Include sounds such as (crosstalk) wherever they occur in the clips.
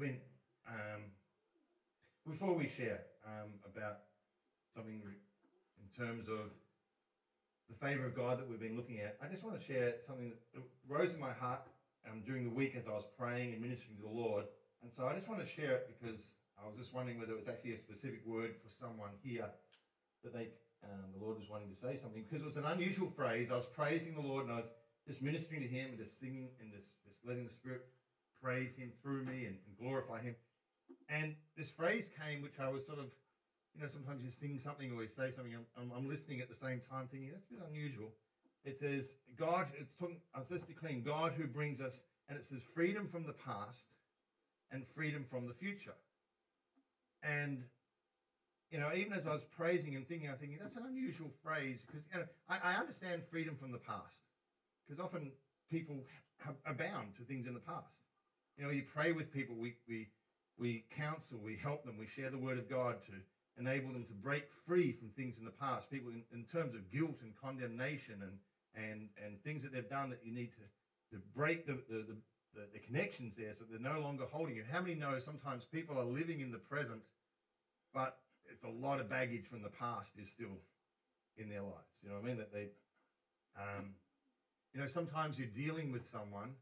been um, before we share um, about something in terms of the favor of God that we've been looking at. I just want to share something that rose in my heart um, during the week as I was praying and ministering to the Lord. And so I just want to share it because I was just wondering whether it was actually a specific word for someone here that they um, the Lord was wanting to say something because it was an unusual phrase. I was praising the Lord and I was just ministering to Him and just singing and just, just letting the Spirit praise Him through me and, and glorify Him. And this phrase came, which I was sort of, you know, sometimes you sing something or you say something, I'm, I'm, I'm listening at the same time thinking, that's a bit unusual. It says, God, it's talking, I was just declaring, God who brings us, and it says freedom from the past and freedom from the future. And you know, even as I was praising and thinking, I'm thinking that's an unusual phrase because you know I, I understand freedom from the past because often people are bound to things in the past. You know, you pray with people, we we we counsel, we help them, we share the word of God to enable them to break free from things in the past. People in, in terms of guilt and condemnation and and and things that they've done that you need to to break the the, the the, connections there so they're no longer holding you. How many know sometimes people are living in the present, but it's a lot of baggage from the past is still in their lives. You know what I mean? That they, um, you know, sometimes you're dealing with someone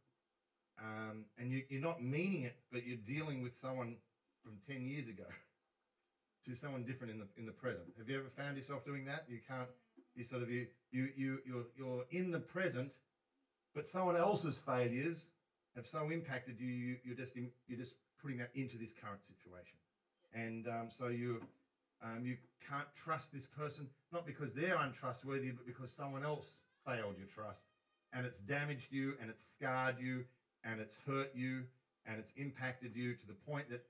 um, and you, you're not meaning it, but you're dealing with someone from 10 years ago (laughs) to someone different in the in the present. Have you ever found yourself doing that? You can't. You sort of you you you you're you're in the present, but someone else's failures have so impacted you. you you're just in, you're just putting that into this current situation, and um, so you um, you can't trust this person, not because they're untrustworthy, but because someone else failed your trust. And it's damaged you, and it's scarred you, and it's hurt you, and it's impacted you to the point that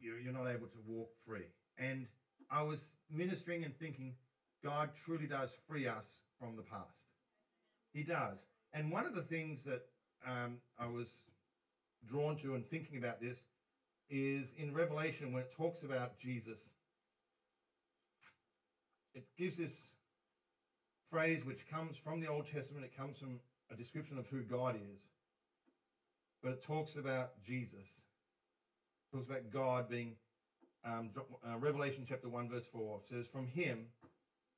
you're not able to walk free. And I was ministering and thinking, God truly does free us from the past. He does. And one of the things that um, I was drawn to and thinking about this is in Revelation when it talks about Jesus it gives this phrase which comes from the Old Testament. It comes from a description of who God is. But it talks about Jesus. It talks about God being, um, uh, Revelation chapter 1, verse 4 says, From him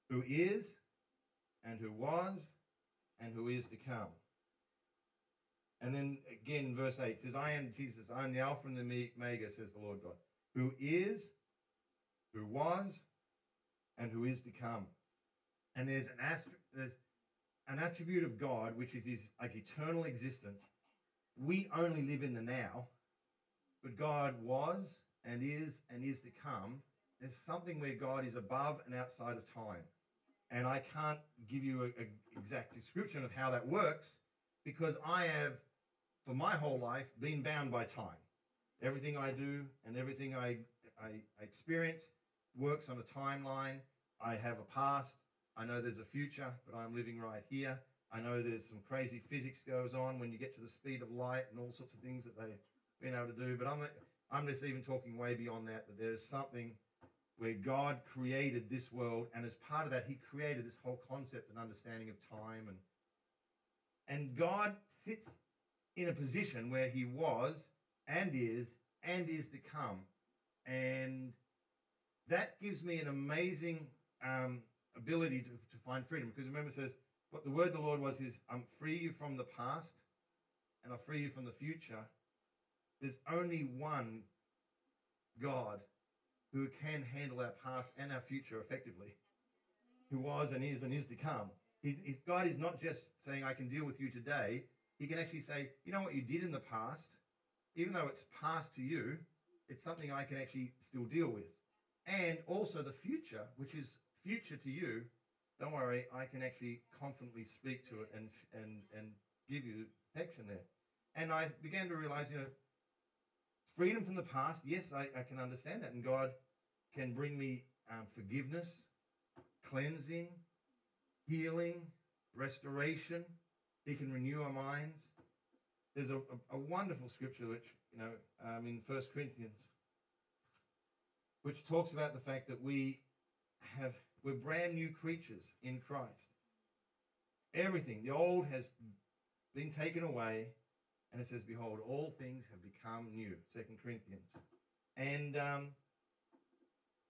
who is, and who was, and who is to come. And then again, verse 8 says, I am Jesus, I am the Alpha and the Omega, says the Lord God, who is, who was, and who is to come. And there's an, astri- there's an attribute of God which is his like eternal existence. We only live in the now, but God was and is and is to come. There's something where God is above and outside of time. And I can't give you an exact description of how that works because I have, for my whole life, been bound by time. Everything I do and everything I, I, I experience works on a timeline. I have a past. I know there's a future, but I'm living right here. I know there's some crazy physics goes on when you get to the speed of light and all sorts of things that they've been able to do. But I'm, I'm just even talking way beyond that, that there's something where God created this world, and as part of that, He created this whole concept and understanding of time. And, and God sits in a position where He was and is and is to come. And that gives me an amazing um, ability to, to find freedom. Because remember, it says, what the word of the Lord was is, I'm free you from the past and I'll free you from the future. There's only one God who can handle our past and our future effectively, who was and is and is to come. He, he, God is not just saying, I can deal with you today. He can actually say, you know what you did in the past, even though it's past to you, it's something I can actually still deal with and also the future, which is future to you. Don't worry, I can actually confidently speak to it and and and give you protection there. And I began to realize, you know, freedom from the past. Yes, I, I can understand that, and God can bring me um, forgiveness, cleansing, healing, restoration. He can renew our minds. There's a, a, a wonderful scripture which you know um, in First Corinthians which talks about the fact that we have we're brand new creatures in Christ. Everything, the old has been taken away, And it says, Behold, all things have become new. Second Corinthians. And um,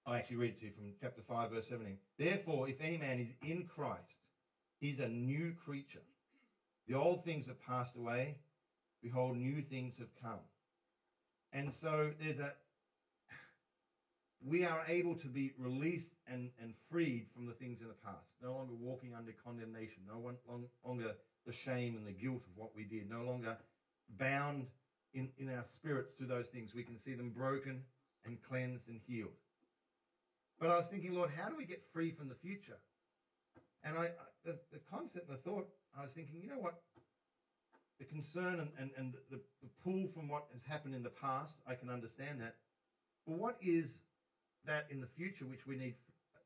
I'll actually read to you from chapter 5, verse 17. Therefore, if any man is in Christ, he's a new creature. The old things have passed away. Behold, new things have come. And so there's a, we are able to be released and, and freed from the things in the past. No longer walking under condemnation. No longer the shame and the guilt of what we did. No longer bound in, in our spirits to those things. We can see them broken and cleansed and healed. But I was thinking, Lord, how do we get free from the future? And I, the, the concept and the thought, I was thinking, you know what? The concern and, and, and the, the pull from what has happened in the past, I can understand that. But what is that in the future which we need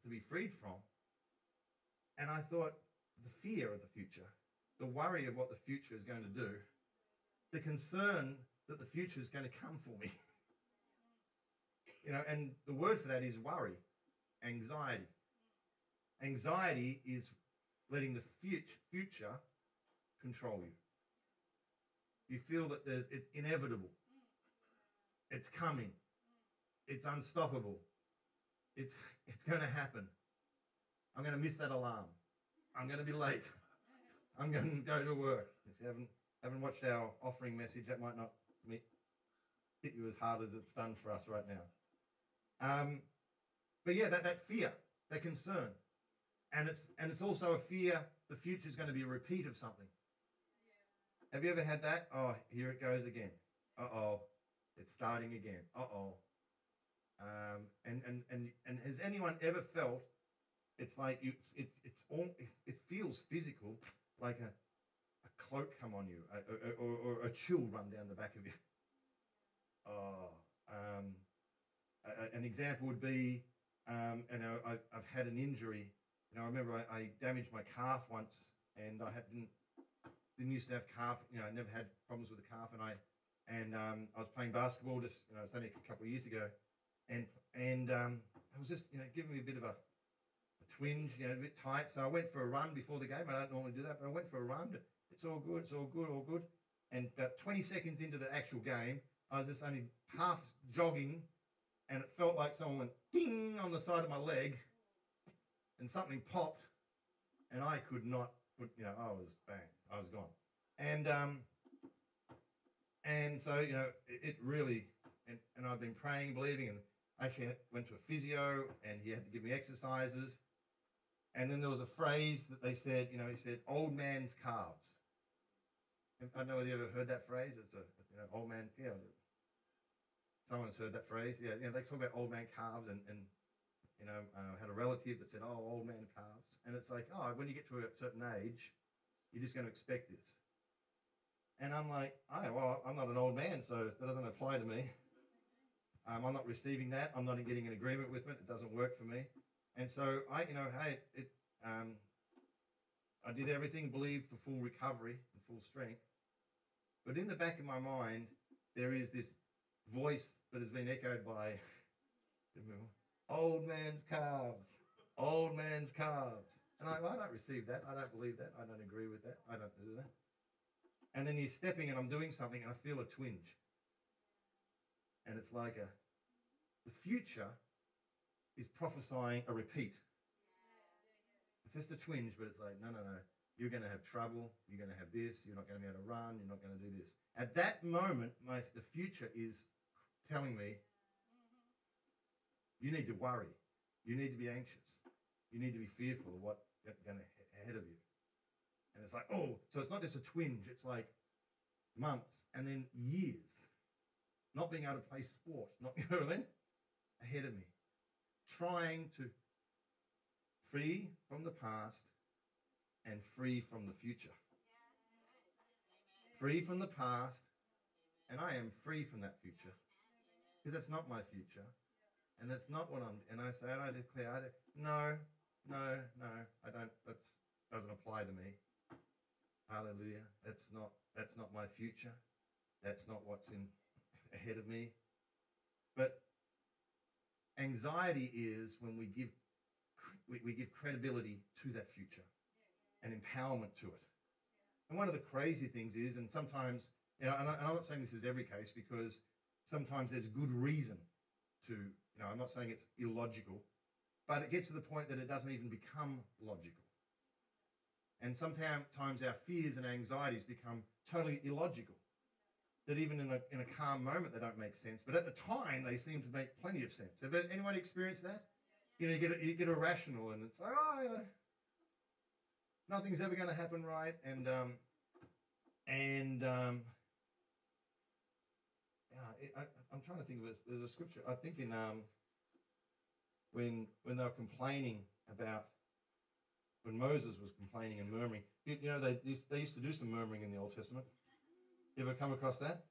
to be freed from? And I thought, the fear of the future, the worry of what the future is going to do, the concern that the future is going to come for me. (laughs) you know, and the word for that is worry, anxiety. Anxiety is letting the future control you. You feel that it's inevitable. It's coming. It's unstoppable. It's, it's going to happen. I'm going to miss that alarm. I'm going to be late. I'm going to go to work. If you haven't, haven't watched our offering message, that might not hit you as hard as it's done for us right now. Um, but yeah, that, that fear, that concern. And it's, and it's also a fear the future is going to be a repeat of something. Have you ever had that? Oh, here it goes again. Uh-oh. It's starting again. Uh-oh. Um, and, and, and, and has anyone ever felt it's like you, it's, it's, it's all, it, it feels physical, like a, a cloak come on you, a, or, or, a chill run down the back of you. (laughs) Oh, um, a, an example would be, um, know, I, I've had an injury. You know, I remember I, I damaged my calf once, and I hadn't didn't used to have calf. You know, I never had problems with the calf, and I and um, I was playing basketball just you know, it's only a couple of years ago, and and um, it was just you know giving me a bit of a, a twinge, you know, a bit tight. So I went for a run before the game. I don't normally do that, but I went for a run. It's all good. It's all good. All good. And about 20 seconds into the actual game, I was just only half jogging, and it felt like someone went ding on the side of my leg, and something popped, and I could not put, you know, I was bang, I was gone, and um, and so you know, it, it really, and, and I've been praying, believing, and actually went to a physio, and he had to give me exercises, and then there was a phrase that they said, you know, he said, "Old man's calves." I don't know whether you ever heard that phrase. It's a you know, old man, yeah, Someone's heard that phrase. Yeah, you know, they talk about old man calves, and, and you know, uh, had a relative that said, "Oh, old man calves," and it's like, oh, when you get to a certain age, you're just going to expect this. And I'm like, oh, well, I'm not an old man, so that doesn't apply to me. Um, I'm not receiving that. I'm not getting an agreement with it. It doesn't work for me. And so I, you know, hey, it, um, I did everything, believed for full recovery and full strength. But in the back of my mind, there is this voice that has been echoed by (laughs) old man's calves, old man's calves. And I, I don't receive that. I don't believe that. I don't agree with that. I don't do that. And then you're stepping and I'm doing something and I feel a twinge. And it's like a, the future is prophesying a repeat. It's just a twinge, but it's like, no, no, no. You're going to have trouble. You're going to have this. You're not going to be able to run. You're not going to do this. At that moment, my, the future is telling me you need to worry. You need to be anxious. You need to be fearful of what's going ahead of you. And it's like, oh, so it's not just a twinge, it's like months and then years. Not being able to play sport, not (laughs) you know what I mean? Ahead of me. Trying to free from the past and free from the future. Free from the past, and I am free from that future. Because that's not my future. And that's not what I'm, and I say, and I declare, I de- no, no, no, I don't, that doesn't apply to me. Hallelujah. That's not, that's not my future. That's not what's in ahead of me. But anxiety is when we give, we, we give credibility to that future and empowerment to it. And one of the crazy things is, and sometimes You know, and, I, and I'm not saying this is every case because sometimes there's good reason to, you know, I'm not saying it's illogical, but it gets to the point that it doesn't even become logical. And sometimes our fears and anxieties become totally illogical. That even in a, in a calm moment, they don't make sense. But at the time, they seem to make plenty of sense. Have anyone experienced that? You know, you get, you get irrational and it's like, oh, you know, nothing's ever going to happen right. And, um, and, um, yeah, I, am trying to think of it. There's a scripture, I think in, um, when, when they were complaining about when Moses was complaining and murmuring. You, you know, they, they used to do some murmuring in the Old Testament. You ever come across that?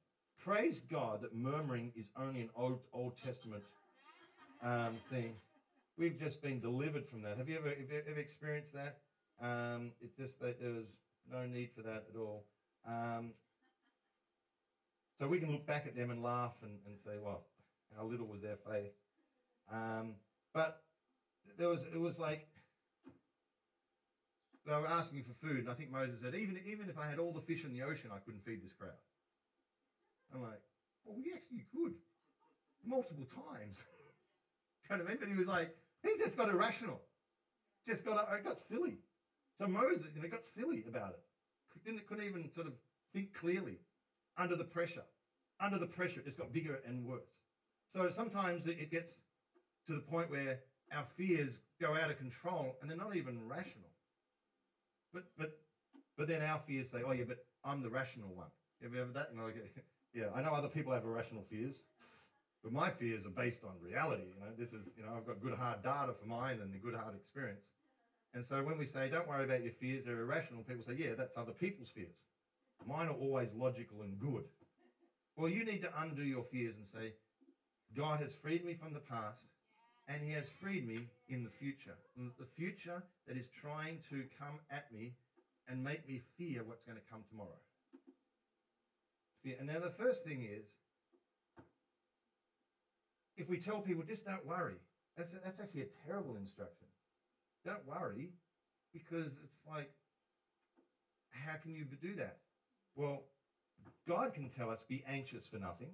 Praise God that murmuring is only an Old, Old Testament um, thing. We've just been delivered from that. Have you ever, have you ever experienced that? Um, it's just that there was no need for that at all. Um, so we can look back at them and laugh and, and say, well, how little was their faith. Um, but there was, it was like they were asking for food, and I think Moses said, even, even if I had all the fish in the ocean, I couldn't feed this crowd. I'm like, well, yes, you could. Multiple times. (laughs) kind of But he was like, he just got irrational. Just got, it got silly. So Moses, you know, got silly about it. Didn't, couldn't even sort of think clearly under the pressure. Under the pressure, it just got bigger and worse. So sometimes it gets to the point where our fears go out of control and they're not even rational. But but but then our fears say, oh yeah, but I'm the rational one. Have you ever that? You know, like, yeah, I know other people have irrational fears, but my fears are based on reality. You know, this is you know I've got good hard data for mine and a good hard experience. And so when we say don't worry about your fears, they're irrational, people say, yeah, that's other people's fears. Mine are always logical and good. Well, you need to undo your fears and say, God has freed me from the past and he has freed me in the future. Mm, the future that is trying to come at me and make me fear what's going to come tomorrow. Fear. And now the first thing is, if we tell people just don't worry, that's, that's actually a terrible instruction. Don't worry, because it's like, how can you do that? Well, God can tell us, be anxious for nothing.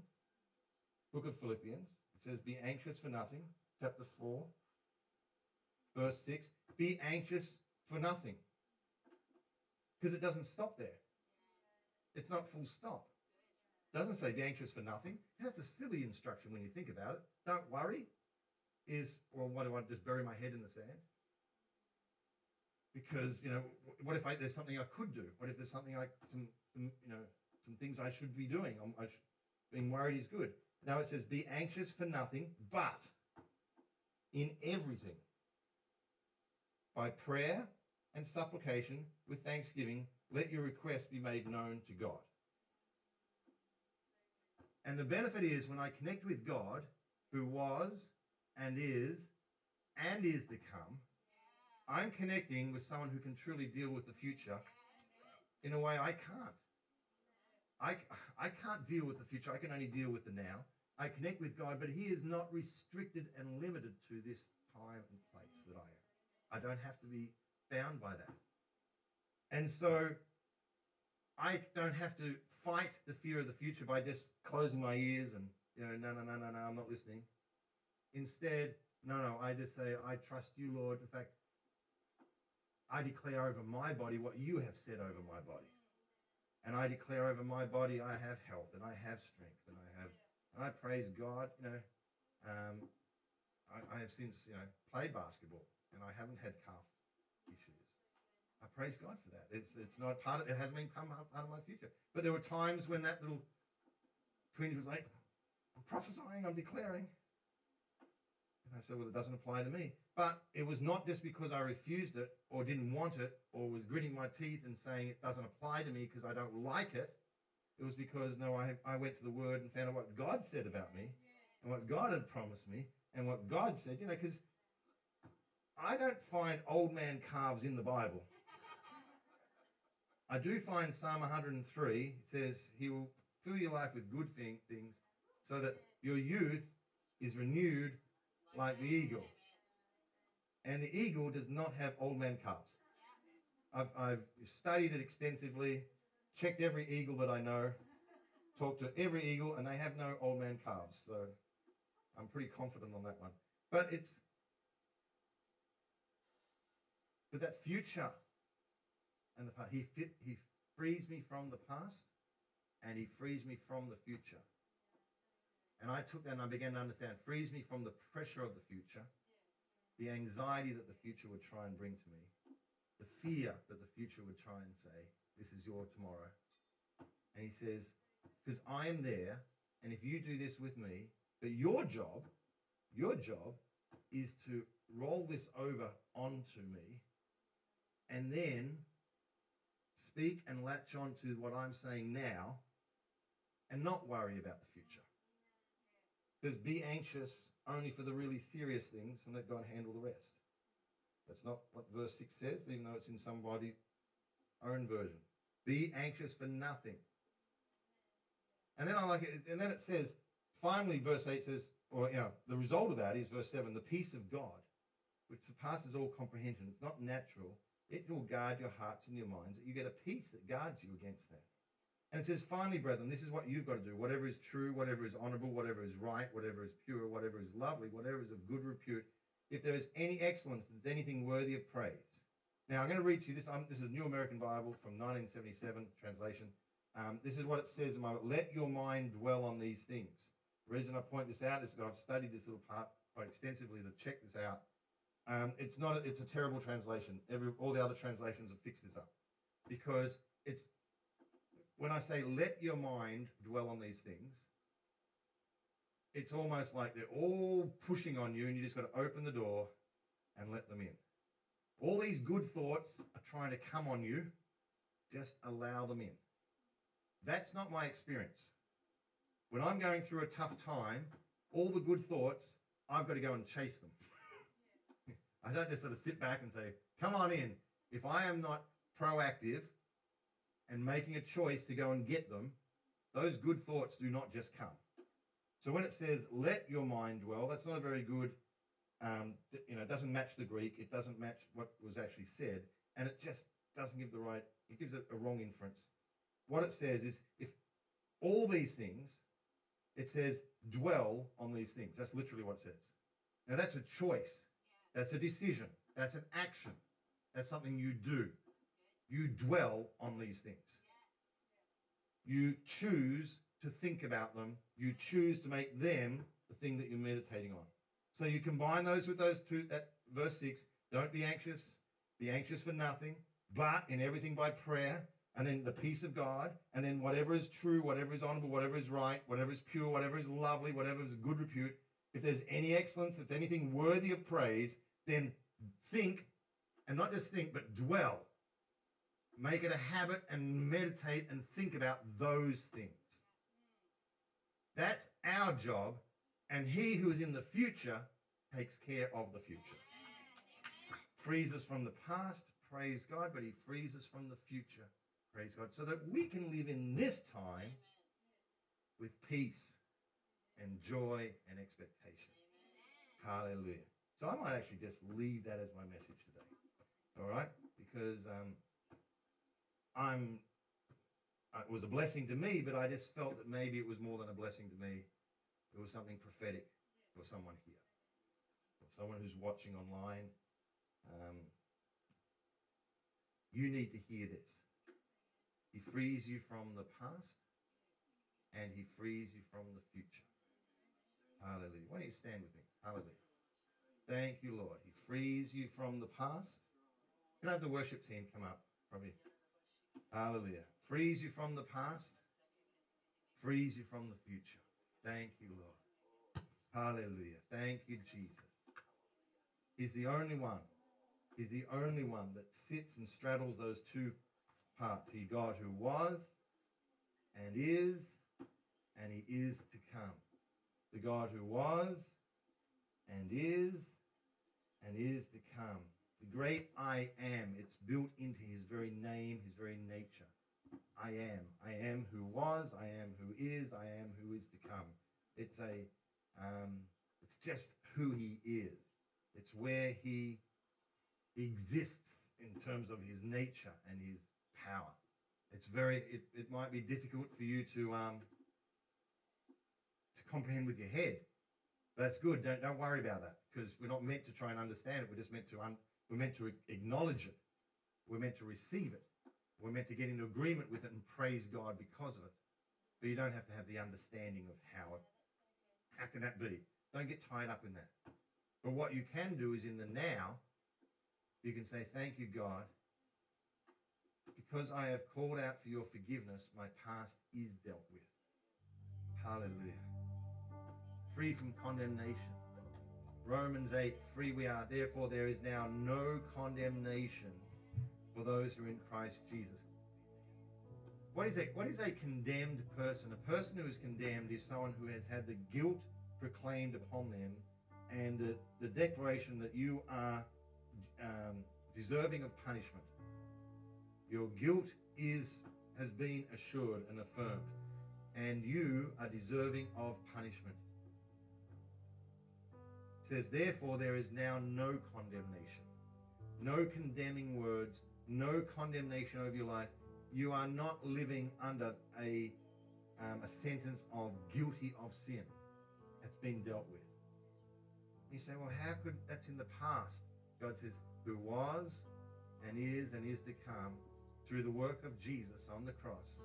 Book of Philippians, it says, be anxious for nothing chapter 4, verse 6. Be anxious for nothing. Because it doesn't stop there. It's not full stop. It doesn't say be anxious for nothing. That's a silly instruction when you think about it. Don't worry is, well, what do I just bury my head in the sand? Because, you know, what if I, there's something I could do? What if there's something I, some, you know, some things I should be doing? I'm, I being worried is good. Now it says, be anxious for nothing, but in everything by prayer and supplication with thanksgiving, let your requests be made known to God. And the benefit is when I connect with God, who was and is and is to come, I'm connecting with someone who can truly deal with the future in a way I can't. I, I can't deal with the future. I can only deal with the now. I connect with God, but He is not restricted and limited to this time and place that I am. I don't have to be bound by that. And so I don't have to fight the fear of the future by just closing my ears and, you know, no, no, no, no, no, I'm not listening. Instead, no, no, I just say, I trust you, Lord. In fact, I declare over my body what you have said over my body. And I declare over my body, I have health and I have strength and I have and I praise God, you know, um, I, I, have since, you know, played basketball and I haven't had calf issues. I praise God for that. It's, it's not part of, it hasn't been part of my future. But there were times when that little twinge was like, I'm prophesying, I'm declaring. And I said, well, it doesn't apply to me. But it was not just because I refused it or didn't want it or was gritting my teeth and saying it doesn't apply to me because I don't like it. It was because, no, I, I went to the Word and found out what God said about me and what God had promised me and what God said, you know, because I don't find old man calves in the Bible. I do find Psalm 103, it says, He will fill your life with good thing, things so that your youth is renewed like the eagle. And the eagle does not have old man calves. I've, I've studied it extensively checked every eagle that I know. talked to every eagle, and they have no old man calves. So I'm pretty confident on that one. But it's but that future and the past, he fit, he frees me from the past, and he frees me from the future. And I took that and I began to understand. Frees me from the pressure of the future, the anxiety that the future would try and bring to me, the fear that the future would try and say, "This is your tomorrow." And he says, "Because I am there, and if you do this with me, but your job, your job, is to roll this over onto me, and then speak and latch on to what I'm saying now, and not worry about the future." Because be anxious only for the really serious things and let God handle the rest. That's not what verse 6 says, even though it's in somebody's own version. Be anxious for nothing. And then I like it, and then it says, finally, verse 8 says, or you know, the result of that is verse 7, the peace of God, which surpasses all comprehension. It's not natural. It will guard your hearts and your minds, you get a peace that guards you against that. And it says, finally, brethren, this is what you've got to do. Whatever is true, whatever is honorable, whatever is right, whatever is pure, whatever is lovely, whatever is of good repute, if there is any excellence, there's anything worthy of praise. Now, I'm going to read to you this. Um, this is New American Bible from 1977 translation. Um, this is what it says in my Let your mind dwell on these things. The reason I point this out is that I've studied this little part quite extensively to check this out. Um, it's not. A, it's a terrible translation. Every all the other translations have fixed this up because it's when I say let your mind dwell on these things, it's almost like they're all pushing on you and you just got to open the door and let them in. All these good thoughts are trying to come on you, just allow them in. That's not my experience. When I'm going through a tough time, all the good thoughts, I've got to go and chase them. (laughs) I don't just sort of sit back and say, come on in. If I am not proactive, and making a choice to go and get them, those good thoughts do not just come. So when it says, let your mind dwell, that's not a very good, um, you know, it doesn't match the Greek. It doesn't match what was actually said. And it just doesn't give the right, it gives it a wrong inference. What it says is, if all these things, it says, dwell on these things. That's literally what it says. Now that's a choice. That's a decision. That's an action. That's something you do. You dwell on these things. You choose to think about them. You choose to make them the thing that you're meditating on. So you combine those with those two, that verse 6, don't be anxious, be anxious for nothing, but in everything by prayer, and then the peace of God, and then whatever is true, whatever is honorable, whatever is right, whatever is pure, whatever is lovely, whatever is good repute, if there's any excellence, if anything worthy of praise, then think, and not just think, but dwell Make it a habit and meditate and think about those things. That's our job, and he who is in the future takes care of the future. Frees us from the past, praise God, but he frees us from the future, praise God, so that we can live in this time with peace and joy and expectation. Hallelujah. So I might actually just leave that as my message today. All right? Because um, I'm it was a blessing to me, but I just felt that maybe it was more than a blessing to me. It was something prophetic for someone here, someone who's watching online. Um, you need to hear this. He frees you from the past and he frees you from the future. Hallelujah. Why don't you stand with me? Hallelujah. Thank you, Lord. He frees you from the past. Can I have the worship team come up? Probably. Hallelujah. Frees you from the past, frees you from the future. Thank you, Lord. Hallelujah. Thank you, Jesus. He's the only one. He's the only one that sits and straddles those two parts. He God who was and is and he is to come. The God who was and is and is to come. The great I am, it's built into his very name, his very nature. I am. I am who was, I am who is, I am who is to come. It's a um, it's just who he is. It's where he exists in terms of his nature and his power. It's very it, it might be difficult for you to um, comprehend with your head. That's good. Don't, don't worry about that because we're not meant to try and understand it. We're just meant to un, we're meant to acknowledge it. We're meant to receive it. We're meant to get into agreement with it and praise God because of it. But you don't have to have the understanding of how it. How can that be? Don't get tied up in that. But what you can do is in the now, you can say, Thank you, God. Because I have called out for your forgiveness, my past is dealt with. Hallelujah. Free from condemnation. Romans 8, free we are. Therefore, there is now no condemnation for those who are in Christ Jesus. What is, a, what is a condemned person? A person who is condemned is someone who has had the guilt proclaimed upon them and the, the declaration that you are um, deserving of punishment. Your guilt is has been assured and affirmed, and you are deserving of punishment. It says, therefore, there is now no condemnation, no condemning words, no condemnation over your life. You are not living under a, um, a sentence of guilty of sin. It's been dealt with. You say, well, how could that's in the past? God says, who was and is and is to come through the work of Jesus on the cross.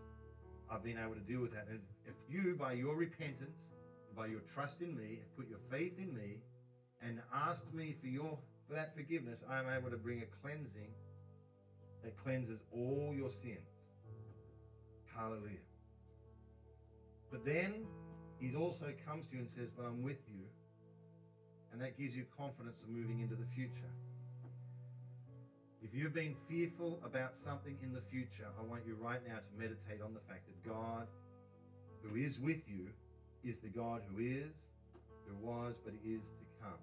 I've been able to deal with that. And if you, by your repentance, by your trust in me, have put your faith in me and asked me for your for that forgiveness, I am able to bring a cleansing that cleanses all your sins. Hallelujah. But then he also comes to you and says, But I'm with you. And that gives you confidence of moving into the future. If you've been fearful about something in the future, I want you right now to meditate on the fact that God, who is with you, is the God who is, who was, but is to come.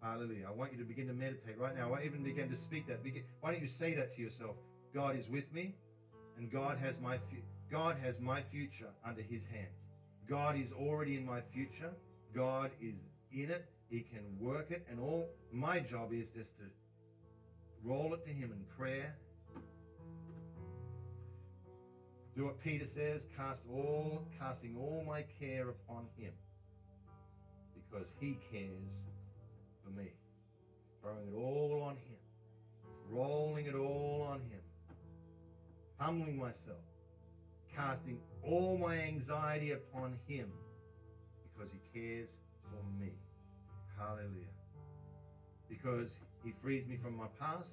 Hallelujah. I want you to begin to meditate right now. I even begin to speak that. Why don't you say that to yourself? God is with me, and God has my God has my future under His hands. God is already in my future. God is in it. He can work it, and all my job is just to roll it to Him in prayer. Do what Peter says: cast all, casting all my care upon Him, because He cares for me. Throwing it all on Him, rolling it all on Him, humbling myself, casting all my anxiety upon Him because He cares for me. Hallelujah. Because He frees me from my past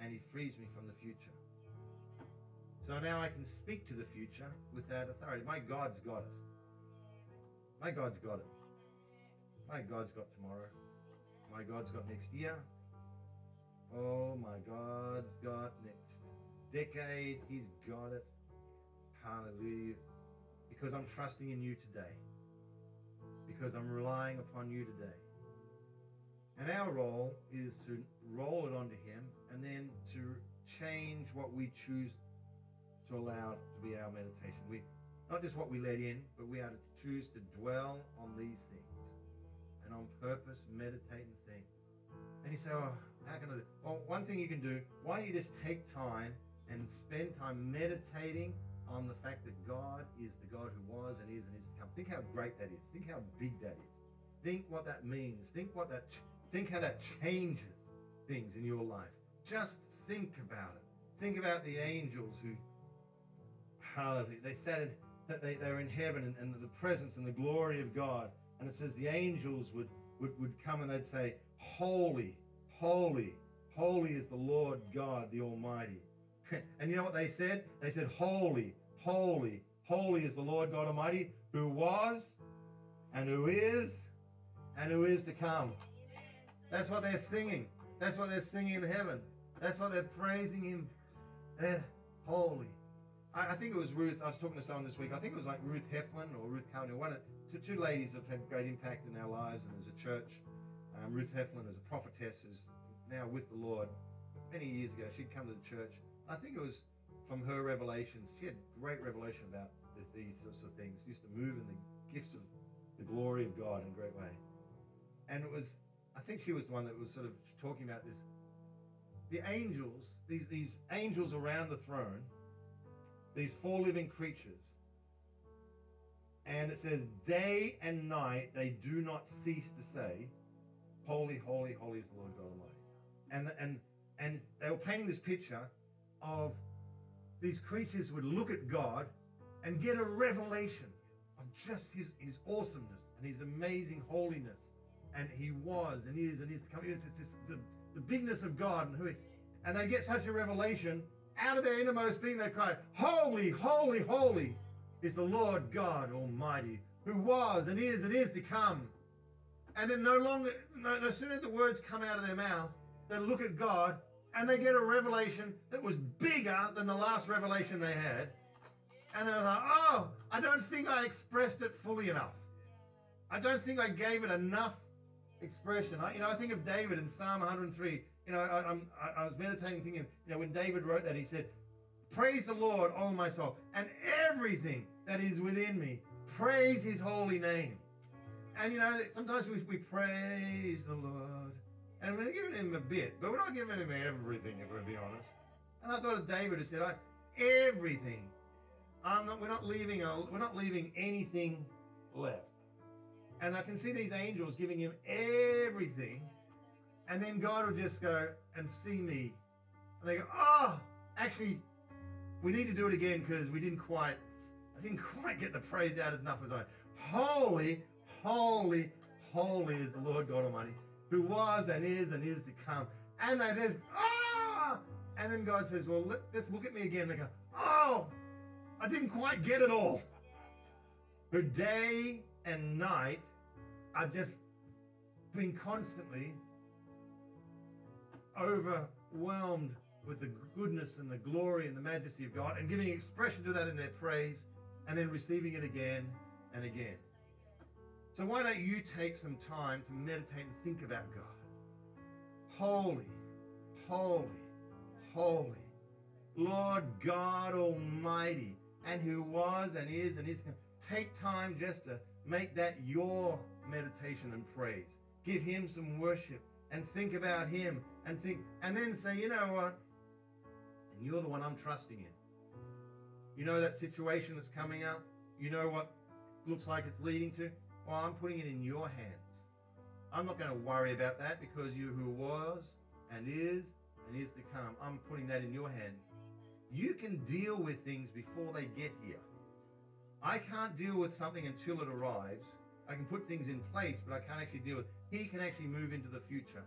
and He frees me from the future. So now I can speak to the future with that authority. My God's got it. My God's got it. My God's got tomorrow. My God's got next year. Oh, my God's got next decade. He's got it. Hallelujah. Because I'm trusting in you today. Because I'm relying upon you today. And our role is to roll it onto Him and then to change what we choose to allow to be our meditation. We not just what we let in, but we are to choose to dwell on these things and on purpose meditate and think. And you say, oh, how can I do? Well, one thing you can do, why don't you just take time and spend time meditating on the fact that God is the God who was and is and is to come. Think how great that is. Think how big that is. Think what that means. Think what that think how that changes things in your life. Just think about it. Think about the angels who hallelujah. They said that they, they're in heaven and, and the presence and the glory of God. And it says the angels would, would, would come and they'd say, Holy, holy, holy is the Lord God the Almighty. (laughs) and you know what they said? They said, Holy, holy, holy is the Lord God Almighty, who was, and who is, and who is to come. That's what they're singing. That's what they're singing in heaven. That's what they're praising Him. They're holy. I, I think it was Ruth. I was talking to someone this week. I think it was like Ruth Heflin or Ruth Carney. One of two, two ladies have had great impact in our lives and as a church. Um, Ruth Heflin is a prophetess is now with the Lord. Many years ago, she'd come to the church I think it was from her revelations. She had great revelation about these sorts of things. She used to move in the gifts of the glory of God in a great way. And it was, I think she was the one that was sort of talking about this. The angels, these, these angels around the throne, these four living creatures, And it says, day and night they do not cease to say, Holy, holy, holy is the Lord God Almighty. And, and, and they were painting this picture of these creatures would look at God and get a revelation of just his, his awesomeness and his amazing holiness. And he was and is and is to come. It's, it's, it's the, the bigness of God and who he, and they get such a revelation out of their innermost being. They cry, "Holy, holy, holy is the Lord God Almighty, who was and is and is to come." And then no longer, no, no sooner the words come out of their mouth, they look at God and they get a revelation that was bigger than the last revelation they had. And they're like, "Oh, I don't think I expressed it fully enough. I don't think I gave it enough expression. I, you know, I think of David in Psalm 103. You know, I, I'm, I, I was meditating, thinking, you know, when David wrote that, he said, Praise the Lord, all my soul, and everything that is within me. Praise his holy name. And, you know, sometimes we, we praise the Lord, and we're giving him a bit, but we're not giving him everything, if we're be honest. And I thought of David who said, I, everything. I'm not, we're not leaving a, we're not leaving anything left. And I can see these angels giving him everything. And then God will just go and see me. And they go, oh, actually, we need to do it again because we didn't quite, I didn't (laughs) quite get the praise out as enough as I. Holy, holy, holy is the Lord God Almighty, who was and is and is to come. And they just, ah! And then God says, well, let, just look at me again. And They go, oh, I didn't quite get it all. Who day and night I've just been constantly overwhelmed with the goodness and the glory and the majesty of God and giving expression to that in their praise and then receiving it again and again. So why don't you take some time to meditate and think about God? Holy, holy, holy, Lord God Almighty, and who was and is and is. Take time just to make that your meditation and praise. Give him some worship and think about him and think, and then say, you know what? And you're the one I'm trusting in. You know that situation that's coming up? You know what looks like it's leading to? Well, I'm putting it in your hands. I'm not going to worry about that because you who was and is and is to come, I'm putting that in your hands. You can deal with things before they get here. I can't deal with something until it arrives. I can put things in place, but I can't actually deal with. He can actually move into the future.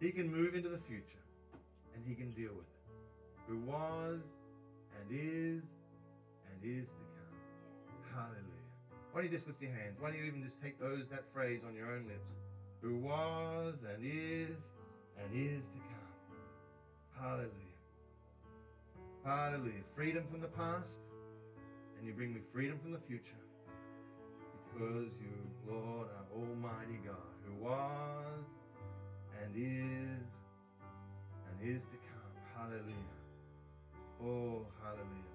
He can move into the future, and he can deal with it. Who was, and is, and is to come. Hallelujah. Why don't you just lift your hands? Why don't you even just take those that phrase on your own lips? Who was, and is, and is to come. Hallelujah. Hallelujah. Freedom from the past, and you bring me freedom from the future because you, Lord, are Almighty God, who was and is and is to come. Hallelujah. Oh, hallelujah.